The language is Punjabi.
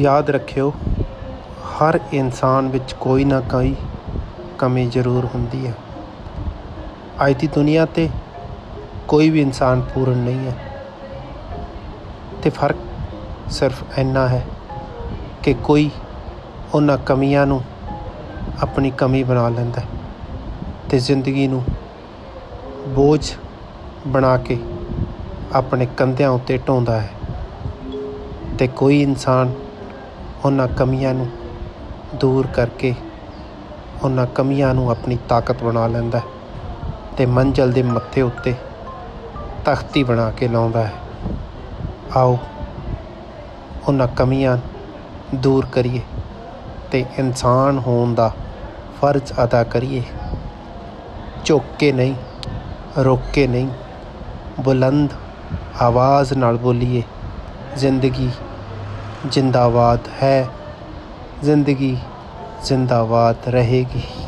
ਯਾਦ ਰੱਖਿਓ, ਹਰ ਇਨਸਾਨ ਵਿੱਚ ਕੋਈ ਨਾ ਕੋਈ ਕਮੀ ਜ਼ਰੂਰ ਹੁੰਦੀ ਹੈ। ਅੱਜ ਦੀ ਦੁਨੀਆ 'ਤੇ ਕੋਈ ਵੀ ਇਨਸਾਨ ਪੂਰਨ ਨਹੀਂ ਹੈ। ਤੇ ਫ਼ਰਕ ਸਿਰਫ ਇੰਨਾ ਹੈ ਕਿ ਕੋਈ ਉਹਨਾਂ ਕਮੀਆਂ ਨੂੰ ਆਪਣੀ ਕਮੀ ਬਣਾ ਲੈਂਦਾ ਹੈ ਤੇ ਜ਼ਿੰਦਗੀ ਨੂੰ ਬੋਝ ਬਣਾ ਕੇ ਆਪਣੇ ਕੰਧਿਆਂ ਉੱਤੇ ਢੋਂਦਾ ਹੈ। ਤੇ ਕੋਈ ਇਨਸਾਨ ਉਹਨਾਂ ਕਮੀਆਂ ਨੂੰ ਦੂਰ ਕਰਕੇ ਉਹਨਾਂ ਕਮੀਆਂ ਨੂੰ ਆਪਣੀ ਤਾਕਤ ਬਣਾ ਲੈਂਦਾ ਹੈ ਤੇ ਮੰਜ਼ਲ ਦੇ ਮੱਥੇ ਉੱਤੇ ਤਖਤੀ ਬਣਾ ਕੇ ਲਾਉਂਦਾ ਹੈ। ਆਓ, ਉਹਨਾਂ ਕਮੀਆਂ ਦੂਰ ਕਰੀਏ ਤੇ ਇਨਸਾਨ ਹੋਣ ਦਾ ਫਰਜ਼ ਅਦਾ ਕਰੀਏ। ਝੁੱਕ ਕੇ ਨਹੀਂ, ਰੁਕ ਕੇ ਨਹੀਂ, ਬੁਲੰਦ ਆਵਾਜ਼ ਨਾਲ ਬੋਲੀਏ, ਜ਼ਿੰਦਗੀ ਜਿੰਦਾਬਾਦ ਹੈ। ਜ਼ਿੰਦਗੀ ਜਿੰਦਾਬਾਦ ਰਹੇਗੀ।